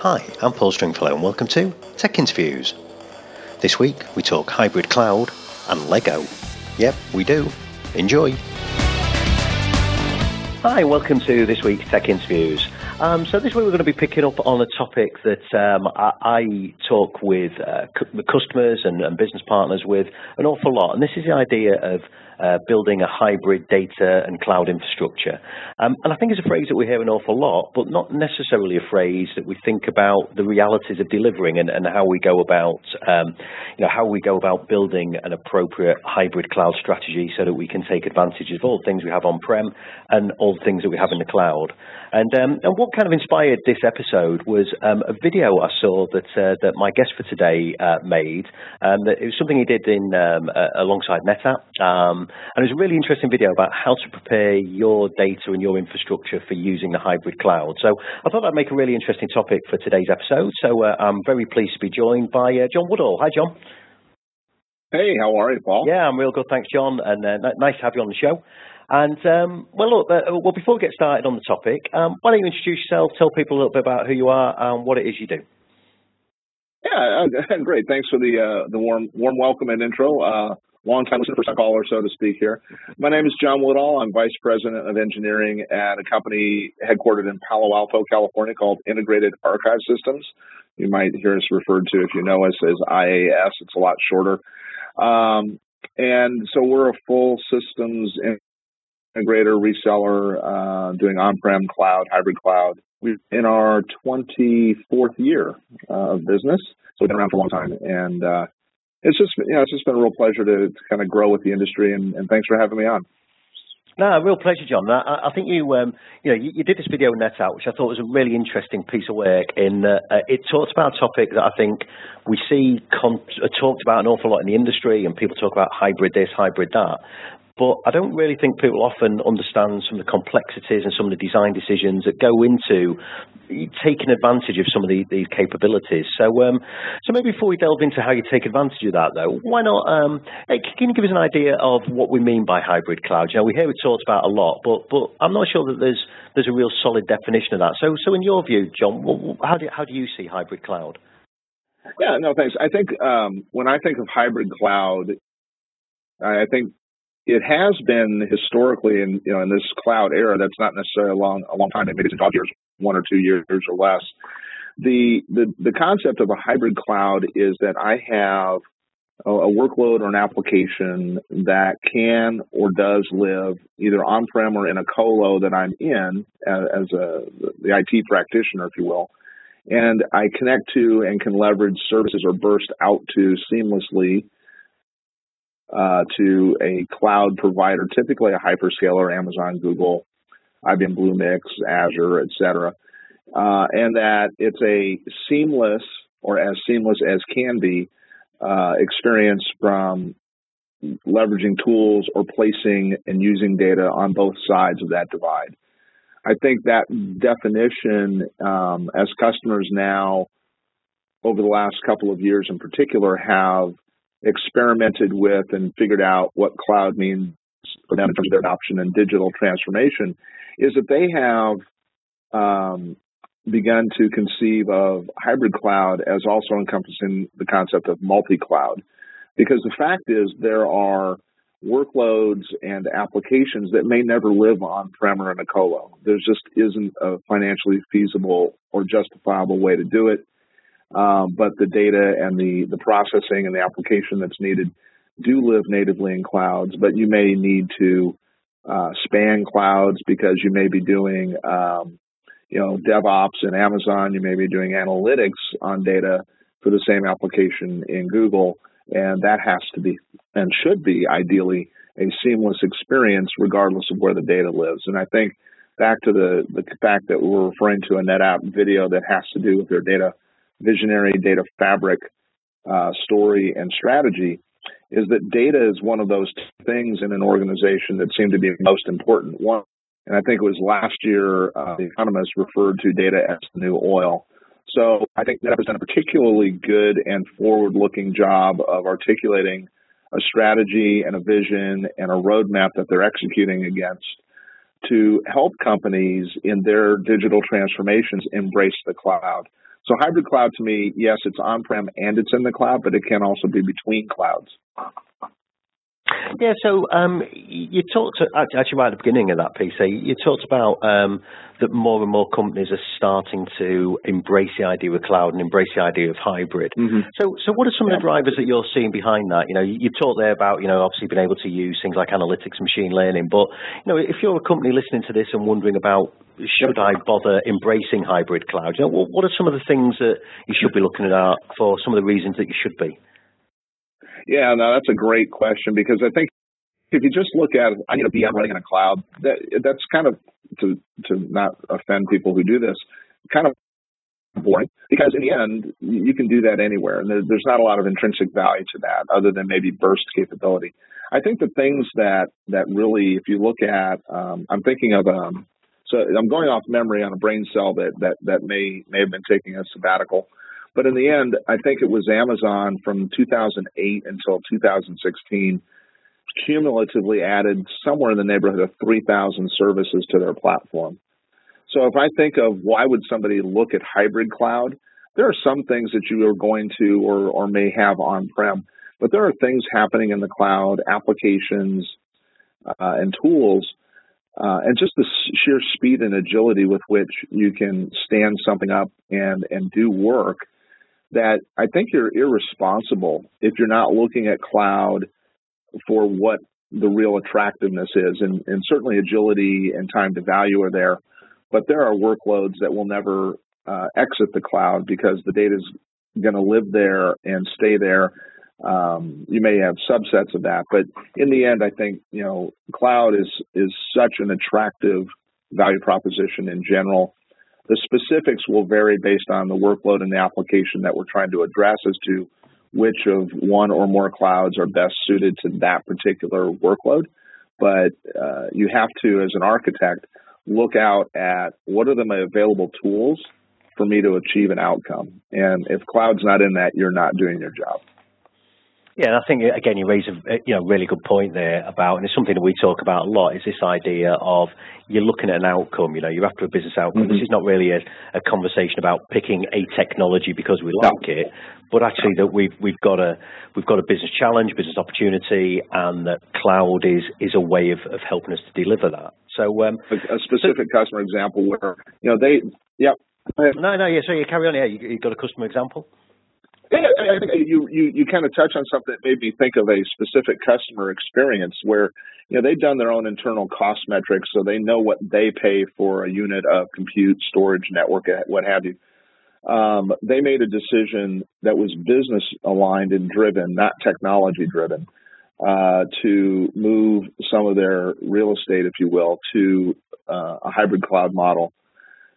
Hi, I'm Paul Stringfellow and welcome to Tech Interviews. This week we talk hybrid cloud and Lego. Yep, we do. Enjoy. Hi, welcome to this week's Tech Interviews. Um, so this week we're going to be picking up on a topic that um, I, I, talk with uh, customers and, and, business partners with an awful lot, and this is the idea of uh, building a hybrid data and cloud infrastructure. Um, and I think it's a phrase that we hear an awful lot, but not necessarily a phrase that we think about the realities of delivering and, and how we go about, um, you know, how we go about building an appropriate hybrid cloud strategy so that we can take advantage of all the things we have on-prem and all the things that we have in the cloud. And, um, and what kind of inspired this episode was um, a video I saw that uh, that my guest for today uh, made. Um, it was something he did in um, alongside NetApp, um, and it was a really interesting video about how to prepare your data and your infrastructure for using the hybrid cloud. So I thought that'd make a really interesting topic for today's episode. So uh, I'm very pleased to be joined by uh, John Woodall. Hi, John. Hey, how are you, Paul? Yeah, I'm real good, thanks, John, and uh, nice to have you on the show. And um, well, look, uh, well, before we get started on the topic, um, why don't you introduce yourself, tell people a little bit about who you are and what it is you do. Yeah, great. Thanks for the uh, the warm warm welcome and intro. Uh, long time listener, first caller, so to speak. Here, my name is John Woodall. I'm vice president of engineering at a company headquartered in Palo Alto, California, called Integrated Archive Systems. You might hear us referred to, if you know us, as IAS. It's a lot shorter. Um, and so we're a full systems integrator, reseller, uh, doing on-prem cloud, hybrid cloud. We're in our 24th year uh, of business, so we've been around for a long time, and uh, it's just you know it's just been a real pleasure to, to kind of grow with the industry, and, and, thanks for having me on. No, real pleasure, John. I, I think you, um, you know, you, you, did this video on NetApp, which I thought was a really interesting piece of work. In uh, it talks about a topic that I think we see con- talked about an awful lot in the industry, and people talk about hybrid this, hybrid that. But I don't really think people often understand some of the complexities and some of the design decisions that go into taking advantage of some of the, these capabilities. So, um, so maybe before we delve into how you take advantage of that, though, why not? Um, can you give us an idea of what we mean by hybrid cloud? You know, we hear it talked about a lot, but but I'm not sure that there's there's a real solid definition of that. So, so in your view, John, how do how do you see hybrid cloud? Yeah, no, thanks. I think um, when I think of hybrid cloud, I think it has been historically in you know in this cloud era that's not necessarily a long a long time maybe it's five years one or two years or less. The the the concept of a hybrid cloud is that i have a, a workload or an application that can or does live either on-prem or in a colo that i'm in as, as a the it practitioner if you will and i connect to and can leverage services or burst out to seamlessly uh, to a cloud provider, typically a hyperscaler, Amazon, Google, IBM Bluemix, Azure, etc., uh, and that it's a seamless or as seamless as can be uh, experience from leveraging tools or placing and using data on both sides of that divide. I think that definition, um, as customers now, over the last couple of years in particular, have experimented with and figured out what cloud means for them in terms of their adoption and digital transformation is that they have um, begun to conceive of hybrid cloud as also encompassing the concept of multi-cloud. Because the fact is there are workloads and applications that may never live on-prem or in a colo. There just isn't a financially feasible or justifiable way to do it. Um, but the data and the, the processing and the application that's needed do live natively in clouds, but you may need to uh, span clouds because you may be doing, um, you know, DevOps in Amazon, you may be doing analytics on data for the same application in Google, and that has to be and should be ideally a seamless experience regardless of where the data lives. And I think back to the, the fact that we're referring to a NetApp video that has to do with their data visionary data fabric uh, story and strategy is that data is one of those things in an organization that seem to be most important. One, and I think it was last year, uh, the Economist referred to data as the new oil. So I think that done a particularly good and forward-looking job of articulating a strategy and a vision and a roadmap that they're executing against to help companies in their digital transformations embrace the cloud. So hybrid cloud to me, yes, it's on-prem and it's in the cloud, but it can also be between clouds. Yeah, so um, you talked actually right at the beginning of that piece. You talked about um, that more and more companies are starting to embrace the idea of cloud and embrace the idea of hybrid. Mm-hmm. So, so what are some yeah. of the drivers that you're seeing behind that? You know, you, have talked there about you know obviously being able to use things like analytics machine learning, but you know if you're a company listening to this and wondering about should I bother embracing hybrid cloud, you know, what, what are some of the things that you should be looking at for some of the reasons that you should be? Yeah, no, that's a great question because I think if you just look at I need a VM running in a cloud, that that's kind of to to not offend people who do this, kind of boring because in the end you can do that anywhere and there's not a lot of intrinsic value to that other than maybe burst capability. I think the things that that really, if you look at, um, I'm thinking of um, so I'm going off memory on a brain cell that that that may may have been taking a sabbatical. But in the end, I think it was Amazon from 2008 until 2016 cumulatively added somewhere in the neighborhood of 3,000 services to their platform. So if I think of why would somebody look at hybrid cloud, there are some things that you are going to or, or may have on-prem, but there are things happening in the cloud, applications uh, and tools, uh, and just the sheer speed and agility with which you can stand something up and, and do work that I think you're irresponsible if you're not looking at cloud for what the real attractiveness is. And, and certainly agility and time to value are there. But there are workloads that will never uh, exit the cloud because the data is going to live there and stay there. Um, you may have subsets of that, but in the end, I think you know cloud is is such an attractive value proposition in general the specifics will vary based on the workload and the application that we're trying to address as to which of one or more clouds are best suited to that particular workload. But uh, you have to, as an architect, look out at what are the available tools for me to achieve an outcome. And if cloud's not in that, you're not doing your job. Yeah, and I think again you raise a you know really good point there about, and it's something that we talk about a lot. Is this idea of you're looking at an outcome. You know, you're after a business outcome. Mm-hmm. This is not really a, a, conversation about picking a technology because we like no. it, but actually that we've we've got a we've got a business challenge, business opportunity, and that cloud is is a way of, of helping us to deliver that. So um, a, a specific so, customer example where you know they yep. No, no, yeah. So you carry on. Yeah, you, you got a customer example. Yeah, I think you, you, you kind of touch on something that made me think of a specific customer experience where, you know, they've done their own internal cost metrics, so they know what they pay for a unit of compute, storage, network, what have you. Um, they made a decision that was business aligned and driven, not technology driven, uh, to move some of their real estate, if you will, to uh, a hybrid cloud model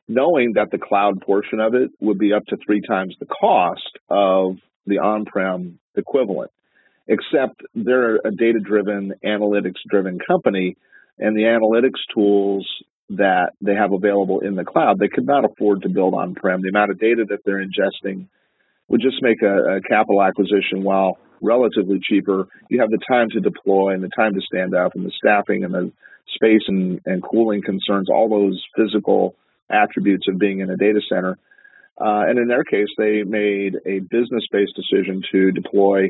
knowing that the cloud portion of it would be up to three times the cost of the on-prem equivalent. Except they're a data-driven, analytics-driven company, and the analytics tools that they have available in the cloud, they could not afford to build on-prem. The amount of data that they're ingesting would just make a, a capital acquisition while relatively cheaper. You have the time to deploy and the time to stand up and the staffing and the space and, and cooling concerns, all those physical attributes of being in a data center. Uh, and in their case, they made a business-based decision to deploy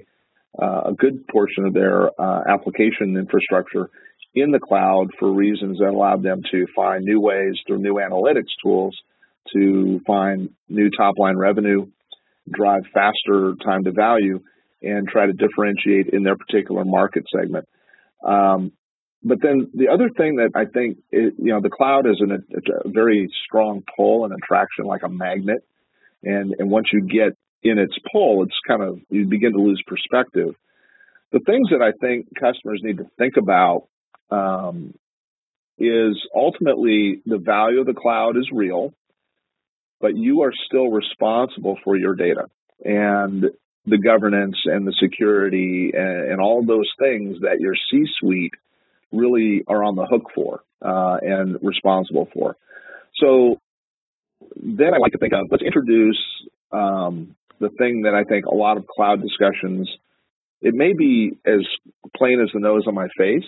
uh, a good portion of their uh, application infrastructure in the cloud for reasons that allowed them to find new ways through new analytics tools to find new top-line revenue, drive faster time to value, and try to differentiate in their particular market segment. Um, but then the other thing that I think, you know, the cloud is an, a very strong pull and attraction like a magnet. And, and once you get in its pull, it's kind of, you begin to lose perspective. The things that I think customers need to think about um, is ultimately the value of the cloud is real, but you are still responsible for your data and the governance and the security and, and all those things that your C suite really are on the hook for uh, and responsible for. So then I like to think of let's introduce um, the thing that I think a lot of cloud discussions. It may be as plain as the nose on my face,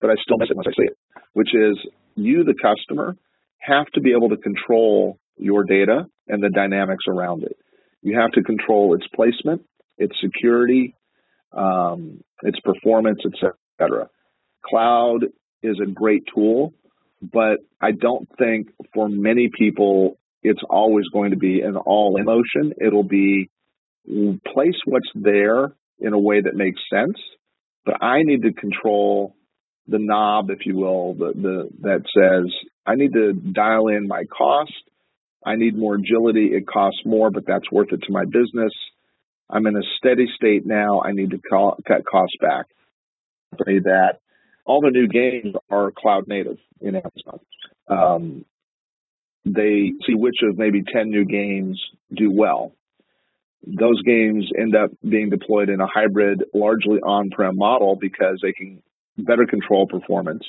but I still miss it once I see it, which is you, the customer, have to be able to control your data and the dynamics around it. You have to control its placement, its security, um, its performance, etc. Cloud is a great tool, but I don't think for many people it's always going to be an all in motion. It'll be place what's there in a way that makes sense, but I need to control the knob, if you will, the, the that says I need to dial in my cost. I need more agility. It costs more, but that's worth it to my business. I'm in a steady state now. I need to call, cut costs back. That all the new games are cloud native in Amazon. Um, they see which of maybe 10 new games do well. Those games end up being deployed in a hybrid, largely on prem model because they can better control performance,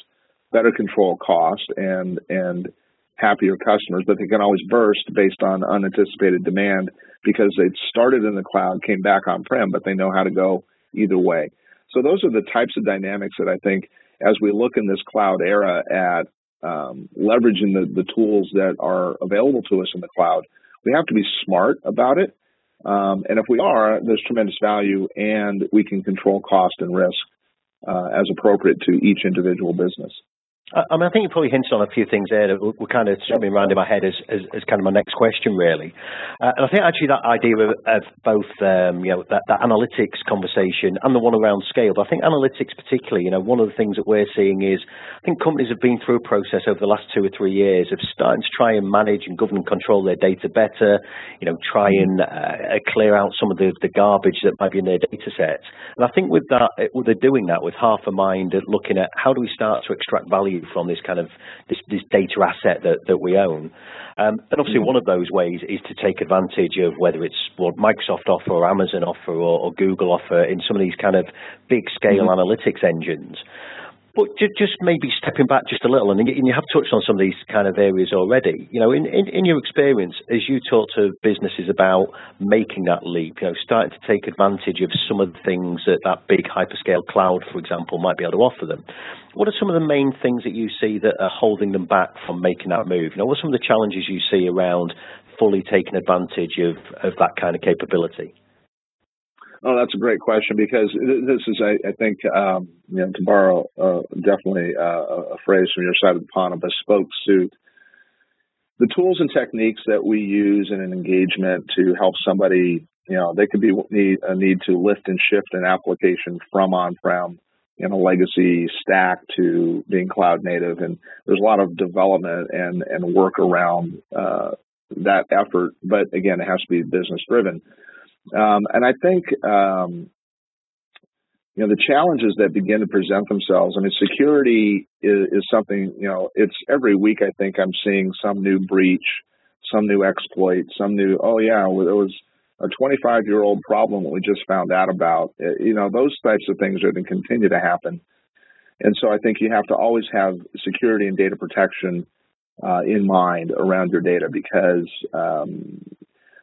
better control cost, and, and happier customers, but they can always burst based on unanticipated demand because they started in the cloud, came back on prem, but they know how to go either way. So those are the types of dynamics that I think as we look in this cloud era at um, leveraging the, the tools that are available to us in the cloud, we have to be smart about it. Um, and if we are, there's tremendous value and we can control cost and risk uh, as appropriate to each individual business. I mean, I think you probably hinted on a few things there that were kind of swimming around in my head as, as, as kind of my next question, really. Uh, and I think actually that idea of, of both, um, you know, that, that, analytics conversation and the one around scale. But I think analytics, particularly, you know, one of the things that we're seeing is I think companies have been through a process over the last two or three years of starting to try and manage and govern and control their data better. You know, try and uh, clear out some of the, the garbage that might be in their data sets. And I think with that, they're doing that with half a mind at looking at how do we start to extract value from this kind of this, this data asset that, that we own. Um, and obviously, one of those ways is to take advantage of whether it's what Microsoft offer or Amazon offer or, or Google offer in some of these kind of big scale mm-hmm. analytics engines. But just maybe stepping back just a little, and you have touched on some of these kind of areas already. You know, in, your experience, as you talk to businesses about making that leap, you know, starting to take advantage of some of the things that that big hyperscale cloud, for example, might be able to offer them. What are some of the main things that you see that are holding them back from making that move? You know, what are some of the challenges you see around fully taking advantage of, of that kind of capability? Oh, that's a great question because this is, I, I think, um, you know, to borrow uh, definitely uh, a phrase from your side of the pond, a bespoke suit. The tools and techniques that we use in an engagement to help somebody, you know, they could be need, a need to lift and shift an application from on-prem in a legacy stack to being cloud native, and there's a lot of development and and work around uh, that effort. But again, it has to be business driven. Um, and I think, um, you know, the challenges that begin to present themselves. I mean, security is, is, something, you know, it's every week I think I'm seeing some new breach, some new exploit, some new, oh yeah, it was a 25 year old problem that we just found out about. Uh, you know, those types of things are going to continue to happen. And so I think you have to always have security and data protection uh, in mind around your data because um,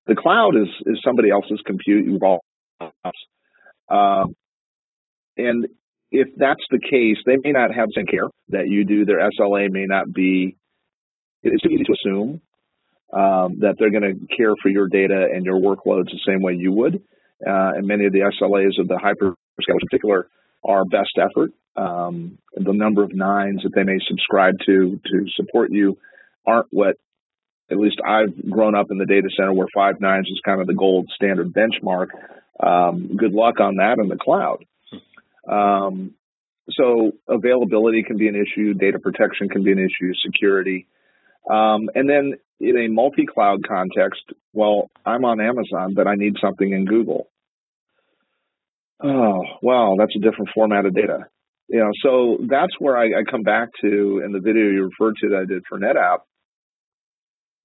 the cloud is, is somebody else's compute. You've all, um, and if that's the case, they may not have the same care that you do. Their SLA may not be. It's easy to assume um, that they're going to care for your data and your workloads the same way you would. Uh, and many of the SLAs of the hyperscalers in particular are best effort. Um, the number of nines that they may subscribe to to support you aren't what at least I've grown up in the data center where five nines is kind of the gold standard benchmark. Um, good luck on that in the cloud. Um, so availability can be an issue, data protection can be an issue, security. Um, and then in a multi-cloud context, well, I'm on Amazon, but I need something in Google. Oh, wow, that's a different format of data. You know, so that's where I, I come back to in the video you referred to that I did for NetApp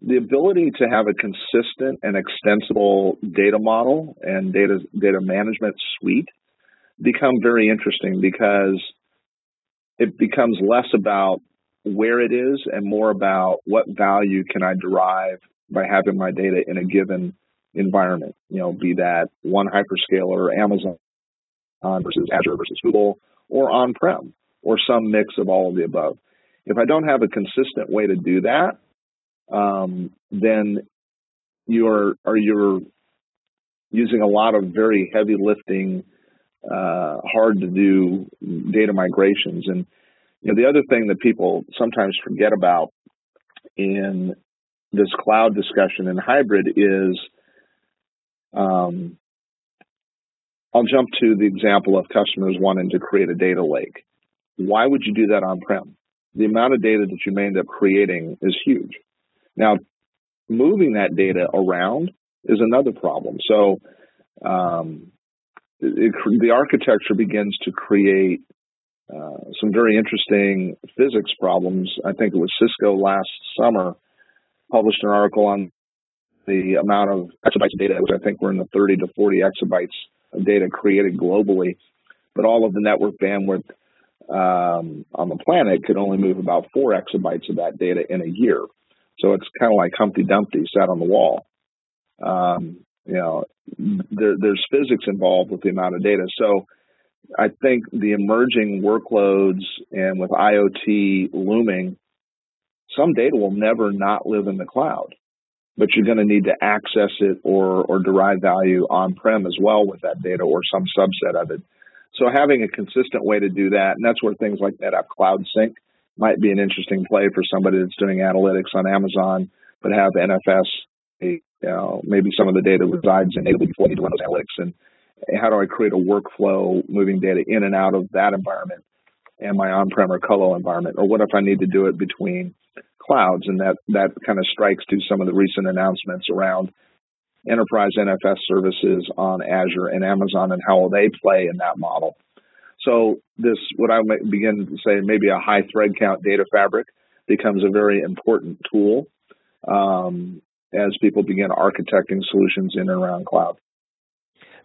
the ability to have a consistent and extensible data model and data data management suite become very interesting because it becomes less about where it is and more about what value can I derive by having my data in a given environment. You know, be that one hyperscaler, Amazon versus Azure versus Google, or on-prem. or some mix of all of the above. If I don't have a consistent way to do that, um, then you're are you're using a lot of very heavy lifting, uh, hard to do data migrations. And you know, the other thing that people sometimes forget about in this cloud discussion and hybrid is um, I'll jump to the example of customers wanting to create a data lake. Why would you do that on prem? The amount of data that you may end up creating is huge. Now, moving that data around is another problem. So, um, it, the architecture begins to create uh, some very interesting physics problems. I think it was Cisco last summer published an article on the amount of exabytes of data, which I think were in the 30 to 40 exabytes of data created globally, but all of the network bandwidth um, on the planet could only move about four exabytes of that data in a year. So it's kind of like Humpty Dumpty sat on the wall. Um, you know, there, there's physics involved with the amount of data. So I think the emerging workloads and with IoT looming, some data will never not live in the cloud, but you're going to need to access it or, or derive value on prem as well with that data or some subset of it. So having a consistent way to do that, and that's where things like NetApp Cloud Sync might be an interesting play for somebody that's doing analytics on Amazon, but have NFS, you know, maybe some of the data resides in AWS those analytics. And how do I create a workflow moving data in and out of that environment and my on-prem or colo environment? Or what if I need to do it between clouds? And that, that kind of strikes to some of the recent announcements around enterprise NFS services on Azure and Amazon and how will they play in that model. So this, what I might begin to say, maybe a high thread count data fabric becomes a very important tool um, as people begin architecting solutions in and around cloud.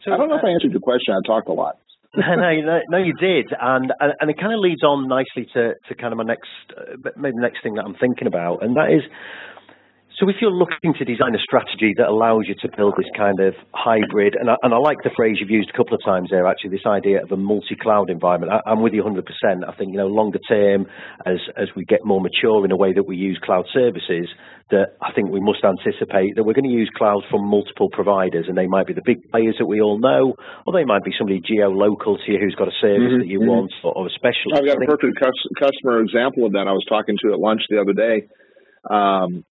So I don't know if I answered your question. I talked a lot. no, no, you did, and and it kind of leads on nicely to, to kind of my next, uh, maybe next thing that I'm thinking about, and that is so if you're looking to design a strategy that allows you to build this kind of hybrid, and I, and I like the phrase you've used a couple of times there, actually, this idea of a multi-cloud environment. I, am with you 100%. I think, you know, longer term, as, as we get more mature in a way that we use cloud services, that I think we must anticipate that we're going to use cloud from multiple providers, and they might be the big players that we all know, or they might be somebody geo-local to you who's got a service mm-hmm, that you mm-hmm. want, or, or a specialist. I've got a perfect customer example of that. I was talking to at lunch the other day. Um,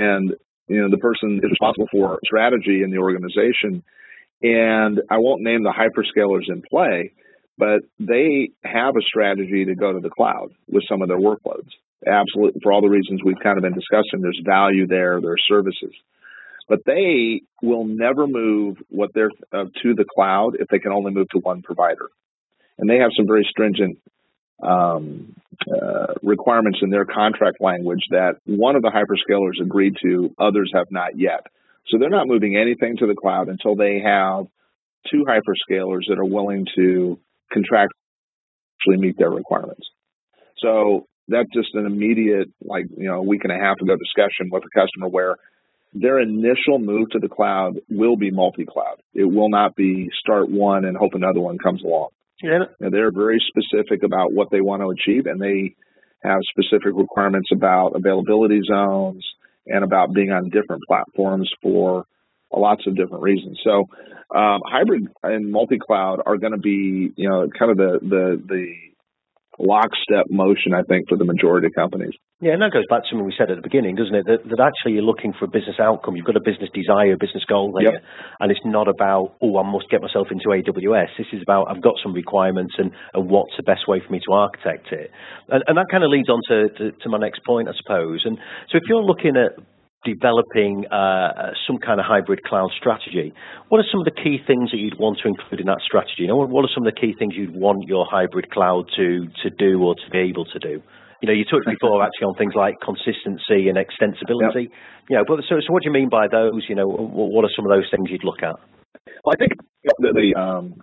and you know the person is responsible for strategy in the organization. And I won't name the hyperscalers in play, but they have a strategy to go to the cloud with some of their workloads. Absolutely, for all the reasons we've kind of been discussing, there's value there, there are services. But they will never move what they're uh, to the cloud if they can only move to one provider. And they have some very stringent um, uh, requirements in their contract language that one of the hyperscalers agreed to, others have not yet. So they're not moving anything to the cloud until they have two hyperscalers that are willing to contract actually meet their requirements. So that's just an immediate, like, you know, a week and a half ago discussion with a customer where their initial move to the cloud will be multi cloud. It will not be start one and hope another one comes along. Yeah. they're very specific about what they want to achieve, and they have specific requirements about availability zones and about being on different platforms for lots of different reasons. So, um, hybrid and multi-cloud are going to be, you know, kind of the the the lockstep motion, I think, for the majority of companies. Yeah, and that goes back to something we said at the beginning, doesn't it? That, that actually you're looking for a business outcome. You've got a business desire, a business goal there. Yep. And it's not about, oh, I must get myself into AWS. This is about, I've got some requirements and, and what's the best way for me to architect it. And, and that kind of leads on to, to, to my next point, I suppose. And so if you're looking at developing uh, some kind of hybrid cloud strategy. What are some of the key things that you'd want to include in that strategy? You know, what are some of the key things you'd want your hybrid cloud to to do or to be able to do? You know, you talked before actually on things like consistency and extensibility. Yep. You know, but so, so what do you mean by those? You know, what are some of those things you'd look at? Well, I think the um,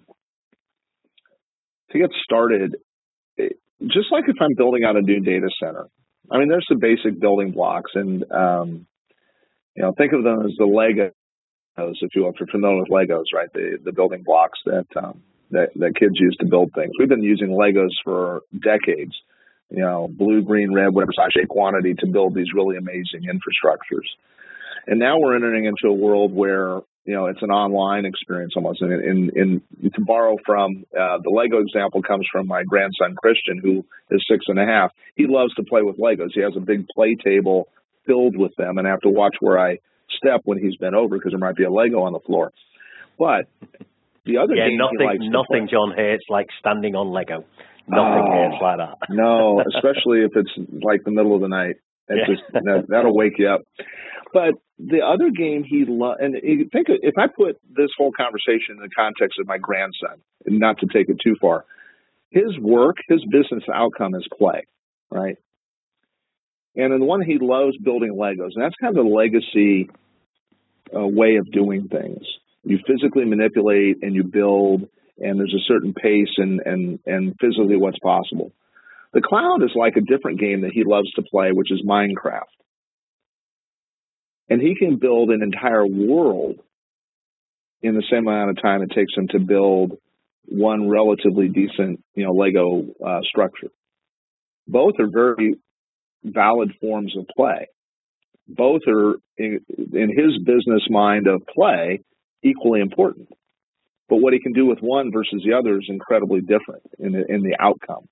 to get started, just like if I'm building out a new data center, I mean, there's some basic building blocks, and um, you know, think of them as the Legos, if you will, if you're familiar with Legos, right? The the building blocks that um, that, that kids use to build things. We've been using Legos for decades, you know, blue, green, red, whatever size, shape, quantity to build these really amazing infrastructures. And now we're entering into a world where you know it's an online experience almost. And, and, and to borrow from uh, the Lego example comes from my grandson Christian, who is six and a half. He loves to play with Legos. He has a big play table filled with them, and I have to watch where I step when he's bent over because there might be a Lego on the floor. But the other yeah, nothing, nothing John hates like standing on Lego. Nothing oh, that. no, especially if it's like the middle of the night. It yeah. just that, that'll wake you up. But the other game he loved, and think if I put this whole conversation in the context of my grandson, not to take it too far, his work, his business outcome is play, right? And in the one he loves building Legos, and that's kind of the legacy uh, way of doing things. You physically manipulate and you build, and there's a certain pace and and and physically what's possible. The cloud is like a different game that he loves to play, which is Minecraft. And he can build an entire world in the same amount of time it takes him to build one relatively decent, you know, Lego uh, structure. Both are very valid forms of play. Both are, in, in his business mind of play, equally important. But what he can do with one versus the other is incredibly different in the, in the outcome.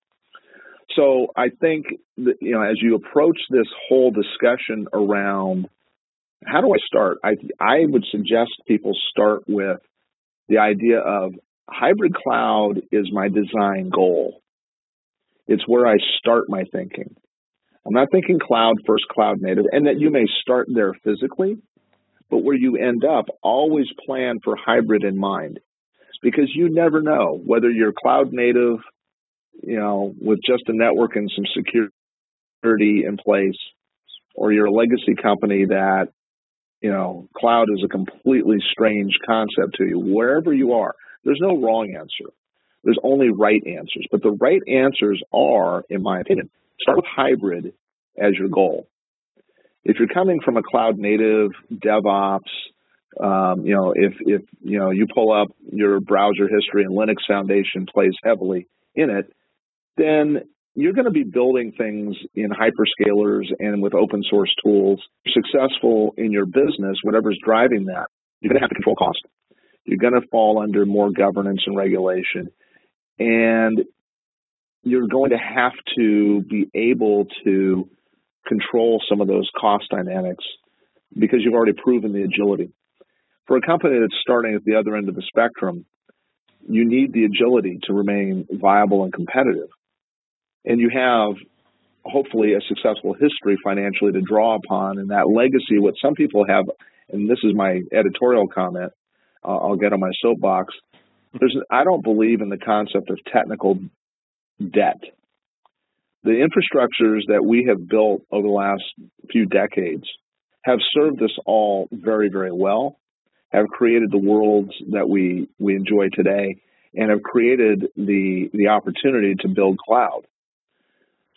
So I think that, you know, as you approach this whole discussion around how do I start? I I would suggest people start with the idea of hybrid cloud is my design goal. It's where I start my thinking. I'm not thinking cloud first, cloud native, and that you may start there physically, but where you end up, always plan for hybrid in mind because you never know whether you're cloud native, you know, with just a network and some security in place, or you're a legacy company that you know, cloud is a completely strange concept to you. Wherever you are, there's no wrong answer. There's only right answers. But the right answers are, in my opinion, start with hybrid as your goal. If you're coming from a cloud native DevOps, um, you know, if if you know you pull up your browser history and Linux Foundation plays heavily in it, then you're going to be building things in hyperscalers and with open source tools. Successful in your business, whatever's driving that, you're going to have to control cost. You're going to fall under more governance and regulation. And you're going to have to be able to control some of those cost dynamics because you've already proven the agility. For a company that's starting at the other end of the spectrum, you need the agility to remain viable and competitive. And you have hopefully a successful history financially to draw upon. And that legacy what some people have and this is my editorial comment uh, i'll get on my soapbox. There's i don't believe in the concept of technical debt. The infrastructures that we have built over the last few decades have served us all very very well have created the worlds that we we enjoy today and have created the the opportunity to build cloud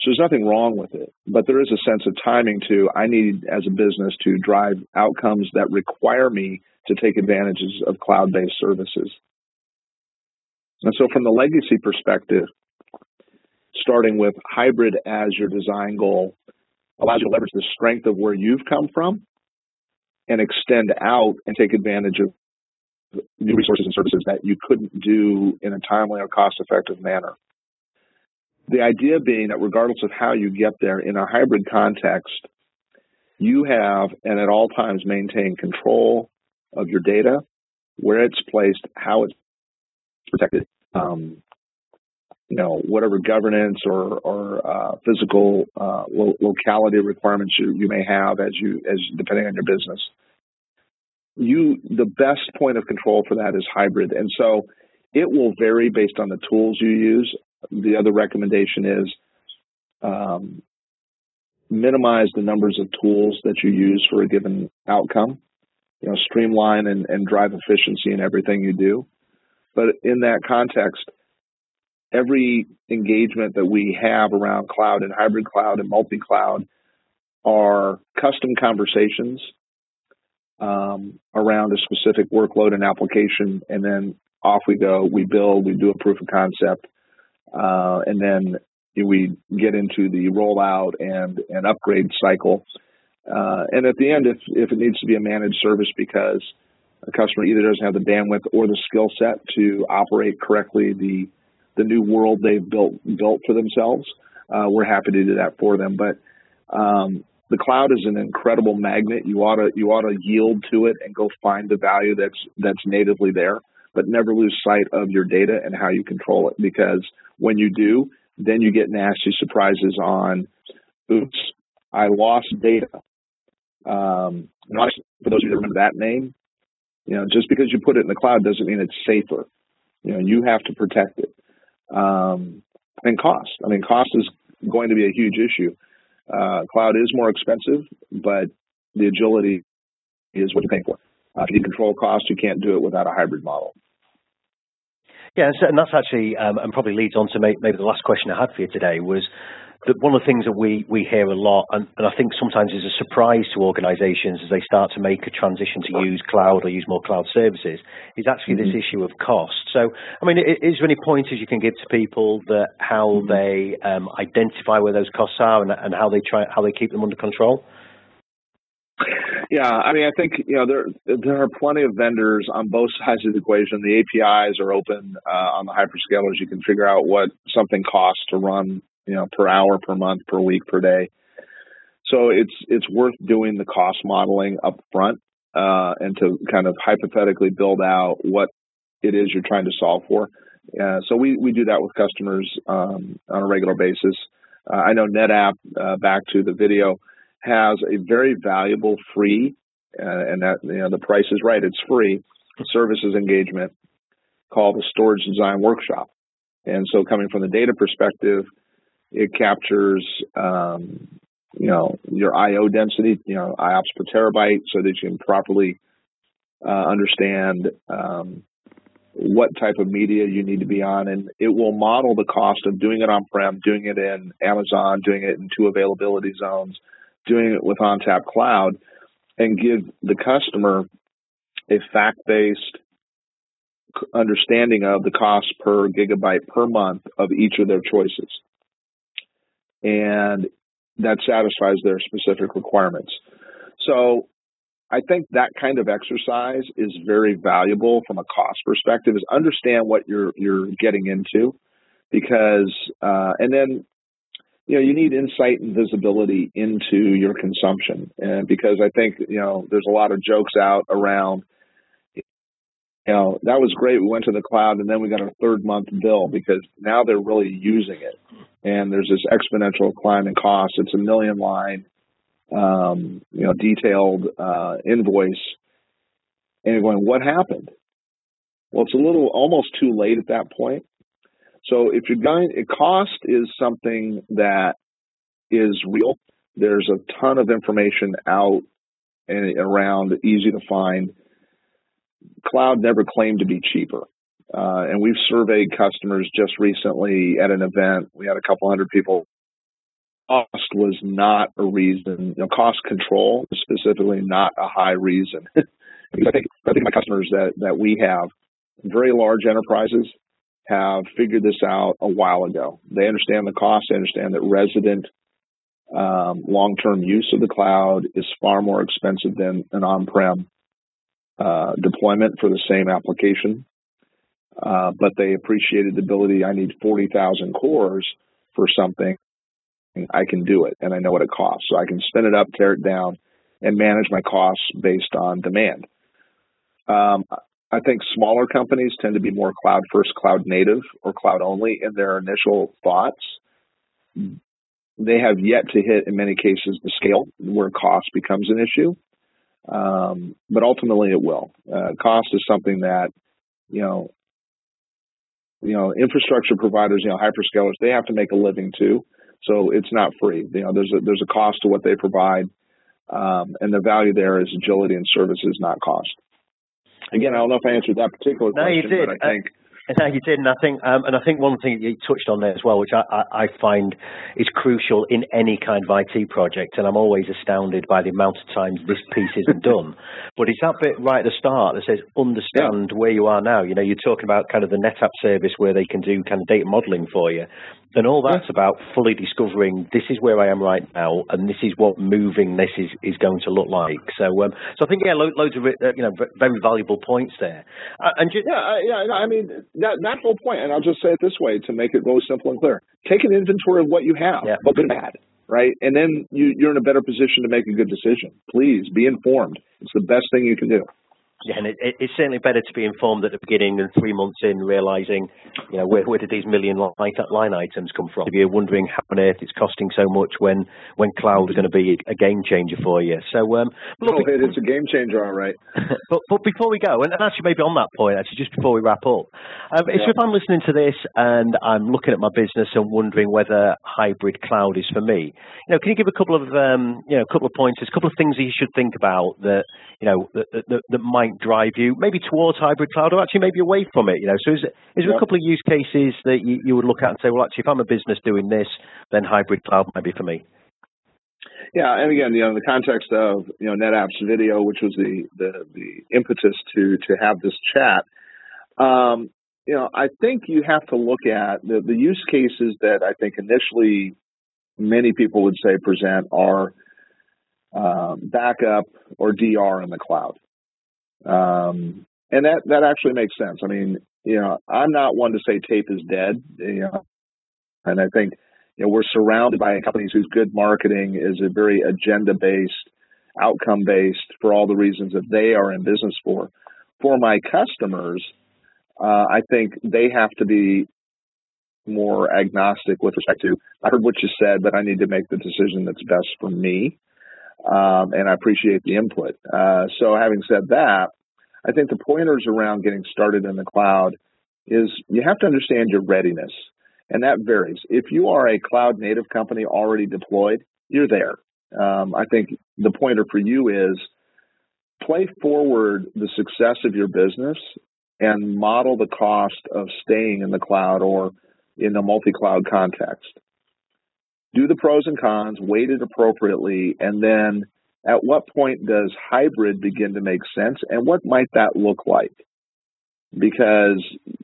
so there's nothing wrong with it, but there is a sense of timing to I need as a business to drive outcomes that require me to take advantages of cloud-based services. And so from the legacy perspective, starting with hybrid as your design goal allows you to leverage the strength of where you've come from and extend out and take advantage of new resources and services that you couldn't do in a timely or cost effective manner. The idea being that regardless of how you get there in a hybrid context, you have and at all times maintain control of your data, where it's placed, how it's protected, um, you know, whatever governance or, or uh, physical uh, lo- locality requirements you, you may have as you as depending on your business. You the best point of control for that is hybrid, and so it will vary based on the tools you use the other recommendation is um, minimize the numbers of tools that you use for a given outcome. You know, streamline and, and drive efficiency in everything you do. But in that context, every engagement that we have around cloud and hybrid cloud and multi cloud are custom conversations um, around a specific workload and application, and then off we go. We build, we do a proof of concept, uh, and then we get into the rollout and, and upgrade cycle. Uh, and at the end, if, if it needs to be a managed service because a customer either doesn't have the bandwidth or the skill set to operate correctly the the new world they've built built for themselves, uh, we're happy to do that for them. But um, the cloud is an incredible magnet. You ought to you ought to yield to it and go find the value that's that's natively there, but never lose sight of your data and how you control it. Because when you do, then you get nasty surprises on, oops, I lost data. Um, for those of you that remember that name, you know, just because you put it in the cloud doesn't mean it's safer. You know, you have to protect it. Um, and cost. I mean, cost is going to be a huge issue. Uh, cloud is more expensive, but the agility is what you're paying for. Uh, if you control cost, you can't do it without a hybrid model. Yeah, and that's actually, um, and probably leads on to maybe the last question I had for you today was that one of the things that we, we hear a lot, and, and I think sometimes is a surprise to organizations as they start to make a transition to use cloud or use more cloud services, is actually mm-hmm. this issue of cost. So, I mean, is there any pointers you can give to people that how mm-hmm. they um, identify where those costs are and, and how they try how they keep them under control? Yeah, I mean, I think you know there there are plenty of vendors on both sides of the equation. The APIs are open uh, on the hyperscalers. You can figure out what something costs to run you know, per hour, per month, per week, per day. So it's it's worth doing the cost modeling up front uh, and to kind of hypothetically build out what it is you're trying to solve for. Uh, so we, we do that with customers um, on a regular basis. Uh, I know NetApp, uh, back to the video, has a very valuable free, uh, and that you know the price is right. It's free services engagement called the Storage Design Workshop. And so, coming from the data perspective, it captures, um, you know, your I/O density, you know, IOPS per terabyte, so that you can properly uh, understand um, what type of media you need to be on, and it will model the cost of doing it on-prem, doing it in Amazon, doing it in two availability zones, doing it with ONTAP Cloud, and give the customer a fact-based understanding of the cost per gigabyte per month of each of their choices and that satisfies their specific requirements. So I think that kind of exercise is very valuable from a cost perspective. Is understand what you're you're getting into, because uh, and then you know you need insight and visibility into your consumption, and because I think you know there's a lot of jokes out around. You know that was great. We went to the cloud, and then we got a third month bill because now they're really using it and there's this exponential climb in cost. It's a million line, um, you know, detailed uh, invoice, and you're going, what happened? Well, it's a little almost too late at that point. So if you're going, cost is something that is real. There's a ton of information out and around, easy to find. Cloud never claimed to be cheaper. Uh, and we've surveyed customers just recently at an event. We had a couple hundred people. Cost was not a reason. You know, cost control is specifically not a high reason. I think I think my customers that that we have, very large enterprises, have figured this out a while ago. They understand the cost. They understand that resident um, long-term use of the cloud is far more expensive than an on-prem uh, deployment for the same application. Uh, but they appreciated the ability. I need 40,000 cores for something. I can do it, and I know what it costs. So I can spin it up, tear it down, and manage my costs based on demand. Um, I think smaller companies tend to be more cloud first, cloud native, or cloud only in their initial thoughts. They have yet to hit, in many cases, the scale where cost becomes an issue. Um, but ultimately, it will. Uh, cost is something that you know you know, infrastructure providers, you know, hyperscalers, they have to make a living too. So it's not free. You know, there's a, there's a cost to what they provide. Um, and the value there is agility and services, not cost. Again, I don't know if I answered that particular no, question, but I think. No, you did, and I think, um, and I think one thing you touched on there as well, which I, I, I, find is crucial in any kind of IT project, and I'm always astounded by the amount of times this piece isn't done. But it's that bit right at the start that says understand yeah. where you are now. You know, you're talking about kind of the NetApp service where they can do kind of data modeling for you, and all that's about fully discovering this is where I am right now, and this is what moving this is, is going to look like. So, um, so I think yeah, lo- loads of uh, you know very valuable points there. Uh, and just, yeah, yeah, I mean that that whole point, and I'll just say it this way to make it really simple and clear: take an inventory of what you have, yeah. good bad, right? And then you, you're in a better position to make a good decision. Please be informed. It's the best thing you can do. Yeah, and it, it's certainly better to be informed at the beginning than three months in realizing, you know, where, where did these million line, line items come from? If you're wondering how on earth it's costing so much when, when cloud is going to be a game changer for you. So, um, look, oh, it's a game changer, all right. but, but before we go, and actually maybe on that point, actually, just before we wrap up, um, yeah. if I'm listening to this and I'm looking at my business and wondering whether hybrid cloud is for me, you know, can you give a couple of, um, you know, a couple of pointers, a couple of things that you should think about that, you know, that, that, that might might drive you maybe towards hybrid cloud or actually maybe away from it? You know, so is, is there a couple of use cases that you, you would look at and say, well, actually, if I'm a business doing this, then hybrid cloud might be for me? Yeah, and again, you know, in the context of you know NetApp's video, which was the the, the impetus to to have this chat, um, you know, I think you have to look at the the use cases that I think initially many people would say present are um, backup or DR in the cloud. Um, and that, that actually makes sense. I mean, you know, I'm not one to say tape is dead, you know, and I think, you know, we're surrounded by companies whose good marketing is a very agenda based, outcome based for all the reasons that they are in business for. For my customers, uh, I think they have to be more agnostic with respect to, I heard what you said, but I need to make the decision that's best for me um, and I appreciate the input. Uh, so, having said that, I think the pointers around getting started in the cloud is you have to understand your readiness, and that varies. If you are a cloud native company already deployed, you're there. Um, I think the pointer for you is play forward the success of your business and model the cost of staying in the cloud or in a multi cloud context do the pros and cons, weight it appropriately, and then at what point does hybrid begin to make sense and what might that look like? Because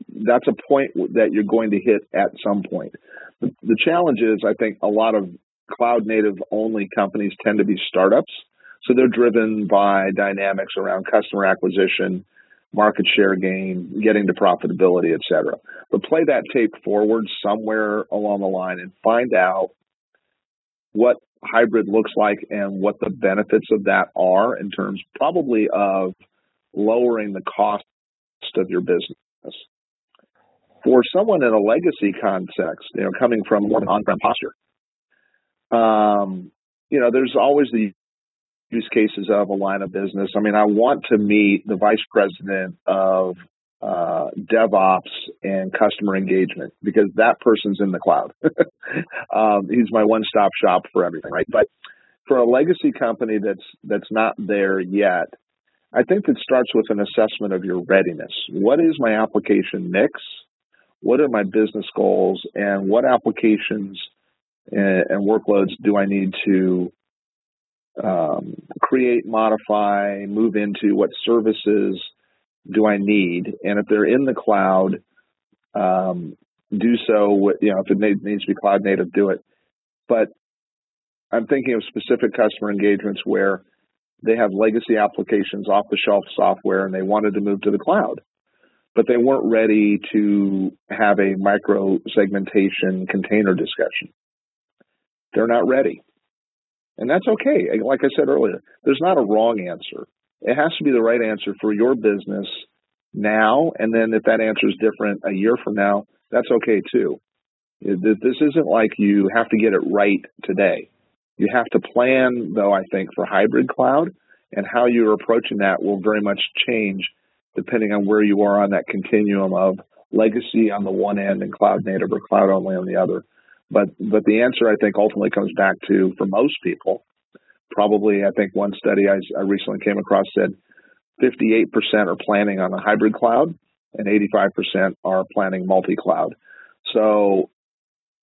that's a point that you're going to hit at some point. The, challenge is, I think a lot of cloud native only companies tend to be startups. So they're driven by dynamics around customer acquisition, market share gain, getting to profitability, et cetera. But play that tape forward somewhere along the line and find out what hybrid looks like and what the benefits of that are in terms probably of lowering the cost of your business. For someone in a legacy context, you know, coming from more on-prem posture, um, you know, there's always the use cases of a line of business. I mean, I want to meet the vice president of uh, DevOps and customer engagement because that person's in the cloud. um, he's my one-stop shop for everything, right? But for a legacy company that's that's not there yet, I think it starts with an assessment of your readiness. What is my application mix? What are my business goals? And what applications and, and workloads do I need to um, create, modify, move into? What services? Do I need? And if they're in the cloud, um, do so. With, you know, if it needs to be cloud native, do it. But I'm thinking of specific customer engagements where they have legacy applications, off the shelf software, and they wanted to move to the cloud, but they weren't ready to have a micro segmentation container discussion. They're not ready. And that's okay. Like I said earlier, there's not a wrong answer. It has to be the right answer for your business now. And then if that answer is different a year from now, that's okay too. This isn't like you have to get it right today. You have to plan, though, I think, for hybrid cloud, and how you're approaching that will very much change depending on where you are on that continuum of legacy on the one end and cloud native or cloud only on the other. But but the answer I think ultimately comes back to for most people probably, I think one study I, I recently came across said 58% are planning on a hybrid cloud, and 85% are planning multi-cloud. So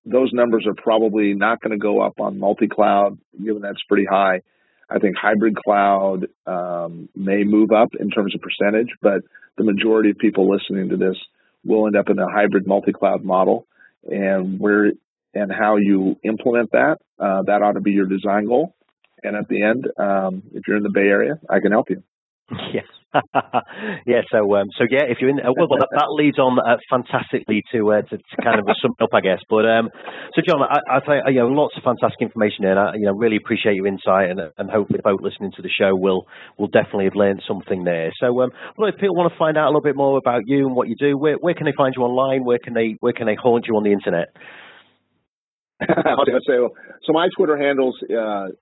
those numbers are probably not going to go up on multi-cloud, given that's pretty high. I think hybrid cloud um, may move up in terms of percentage, but the majority of people listening to this will end up in a hybrid multi-cloud model. And where and how you implement that, uh, that ought to be your design goal. And at the end, um, if you're in the Bay Area, I can help you. Yeah, yeah. So, um, so yeah. If you're in, uh, well, well that, that, leads on uh, fantastically to, uh, to, to kind of sum up, I guess. But um, so, John, I, I think you know lots of fantastic information here. And I, you know, really appreciate your insight, and, and hopefully, folks listening to the show will will definitely have learned something there. So, um, well, if people want to find out a little bit more about you and what you do, where where can they find you online? Where can they where can they haunt you on the internet? I was going to say, so my Twitter handles uh,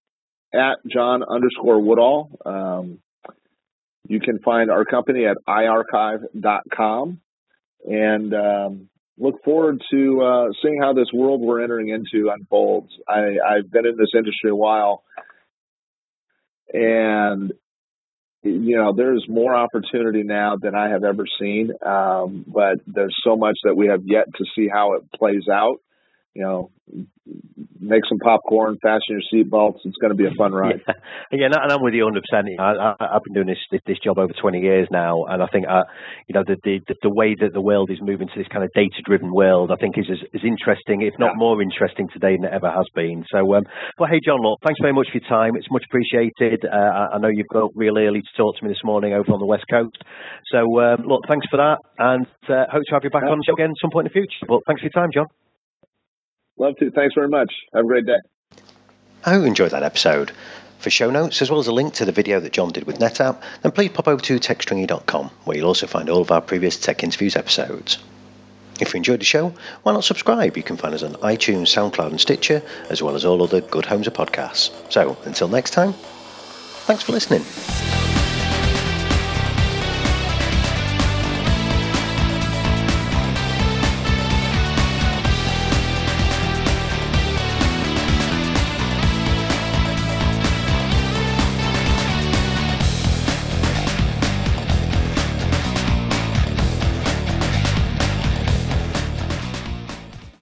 at John underscore Woodall. Um, you can find our company at iarchive.com and um, look forward to uh, seeing how this world we're entering into unfolds. I, I've been in this industry a while, and you know there's more opportunity now than I have ever seen. Um, but there's so much that we have yet to see how it plays out you know, make some popcorn, fasten your seatbelts. It's going to be a fun ride. Yeah, yeah and I'm with you 100. percent I, have been doing this, this, job over 20 years now, and I think uh, you know the, the the way that the world is moving to this kind of data driven world, I think is as, as interesting, if not yeah. more interesting today than it ever has been. So, um, well, hey John, look, thanks very much for your time. It's much appreciated. Uh, I, I know you've got real early to talk to me this morning over on the west coast. So, um, look, thanks for that, and uh, hope to have you back yeah. on the show again at some point in the future. But thanks for your time, John. Love to. Thanks very much. Have a great day. I hope you enjoyed that episode. For show notes, as well as a link to the video that John did with NetApp, then please pop over to techstringy.com, where you'll also find all of our previous Tech Interviews episodes. If you enjoyed the show, why not subscribe? You can find us on iTunes, SoundCloud, and Stitcher, as well as all other good homes of podcasts. So, until next time, thanks for listening.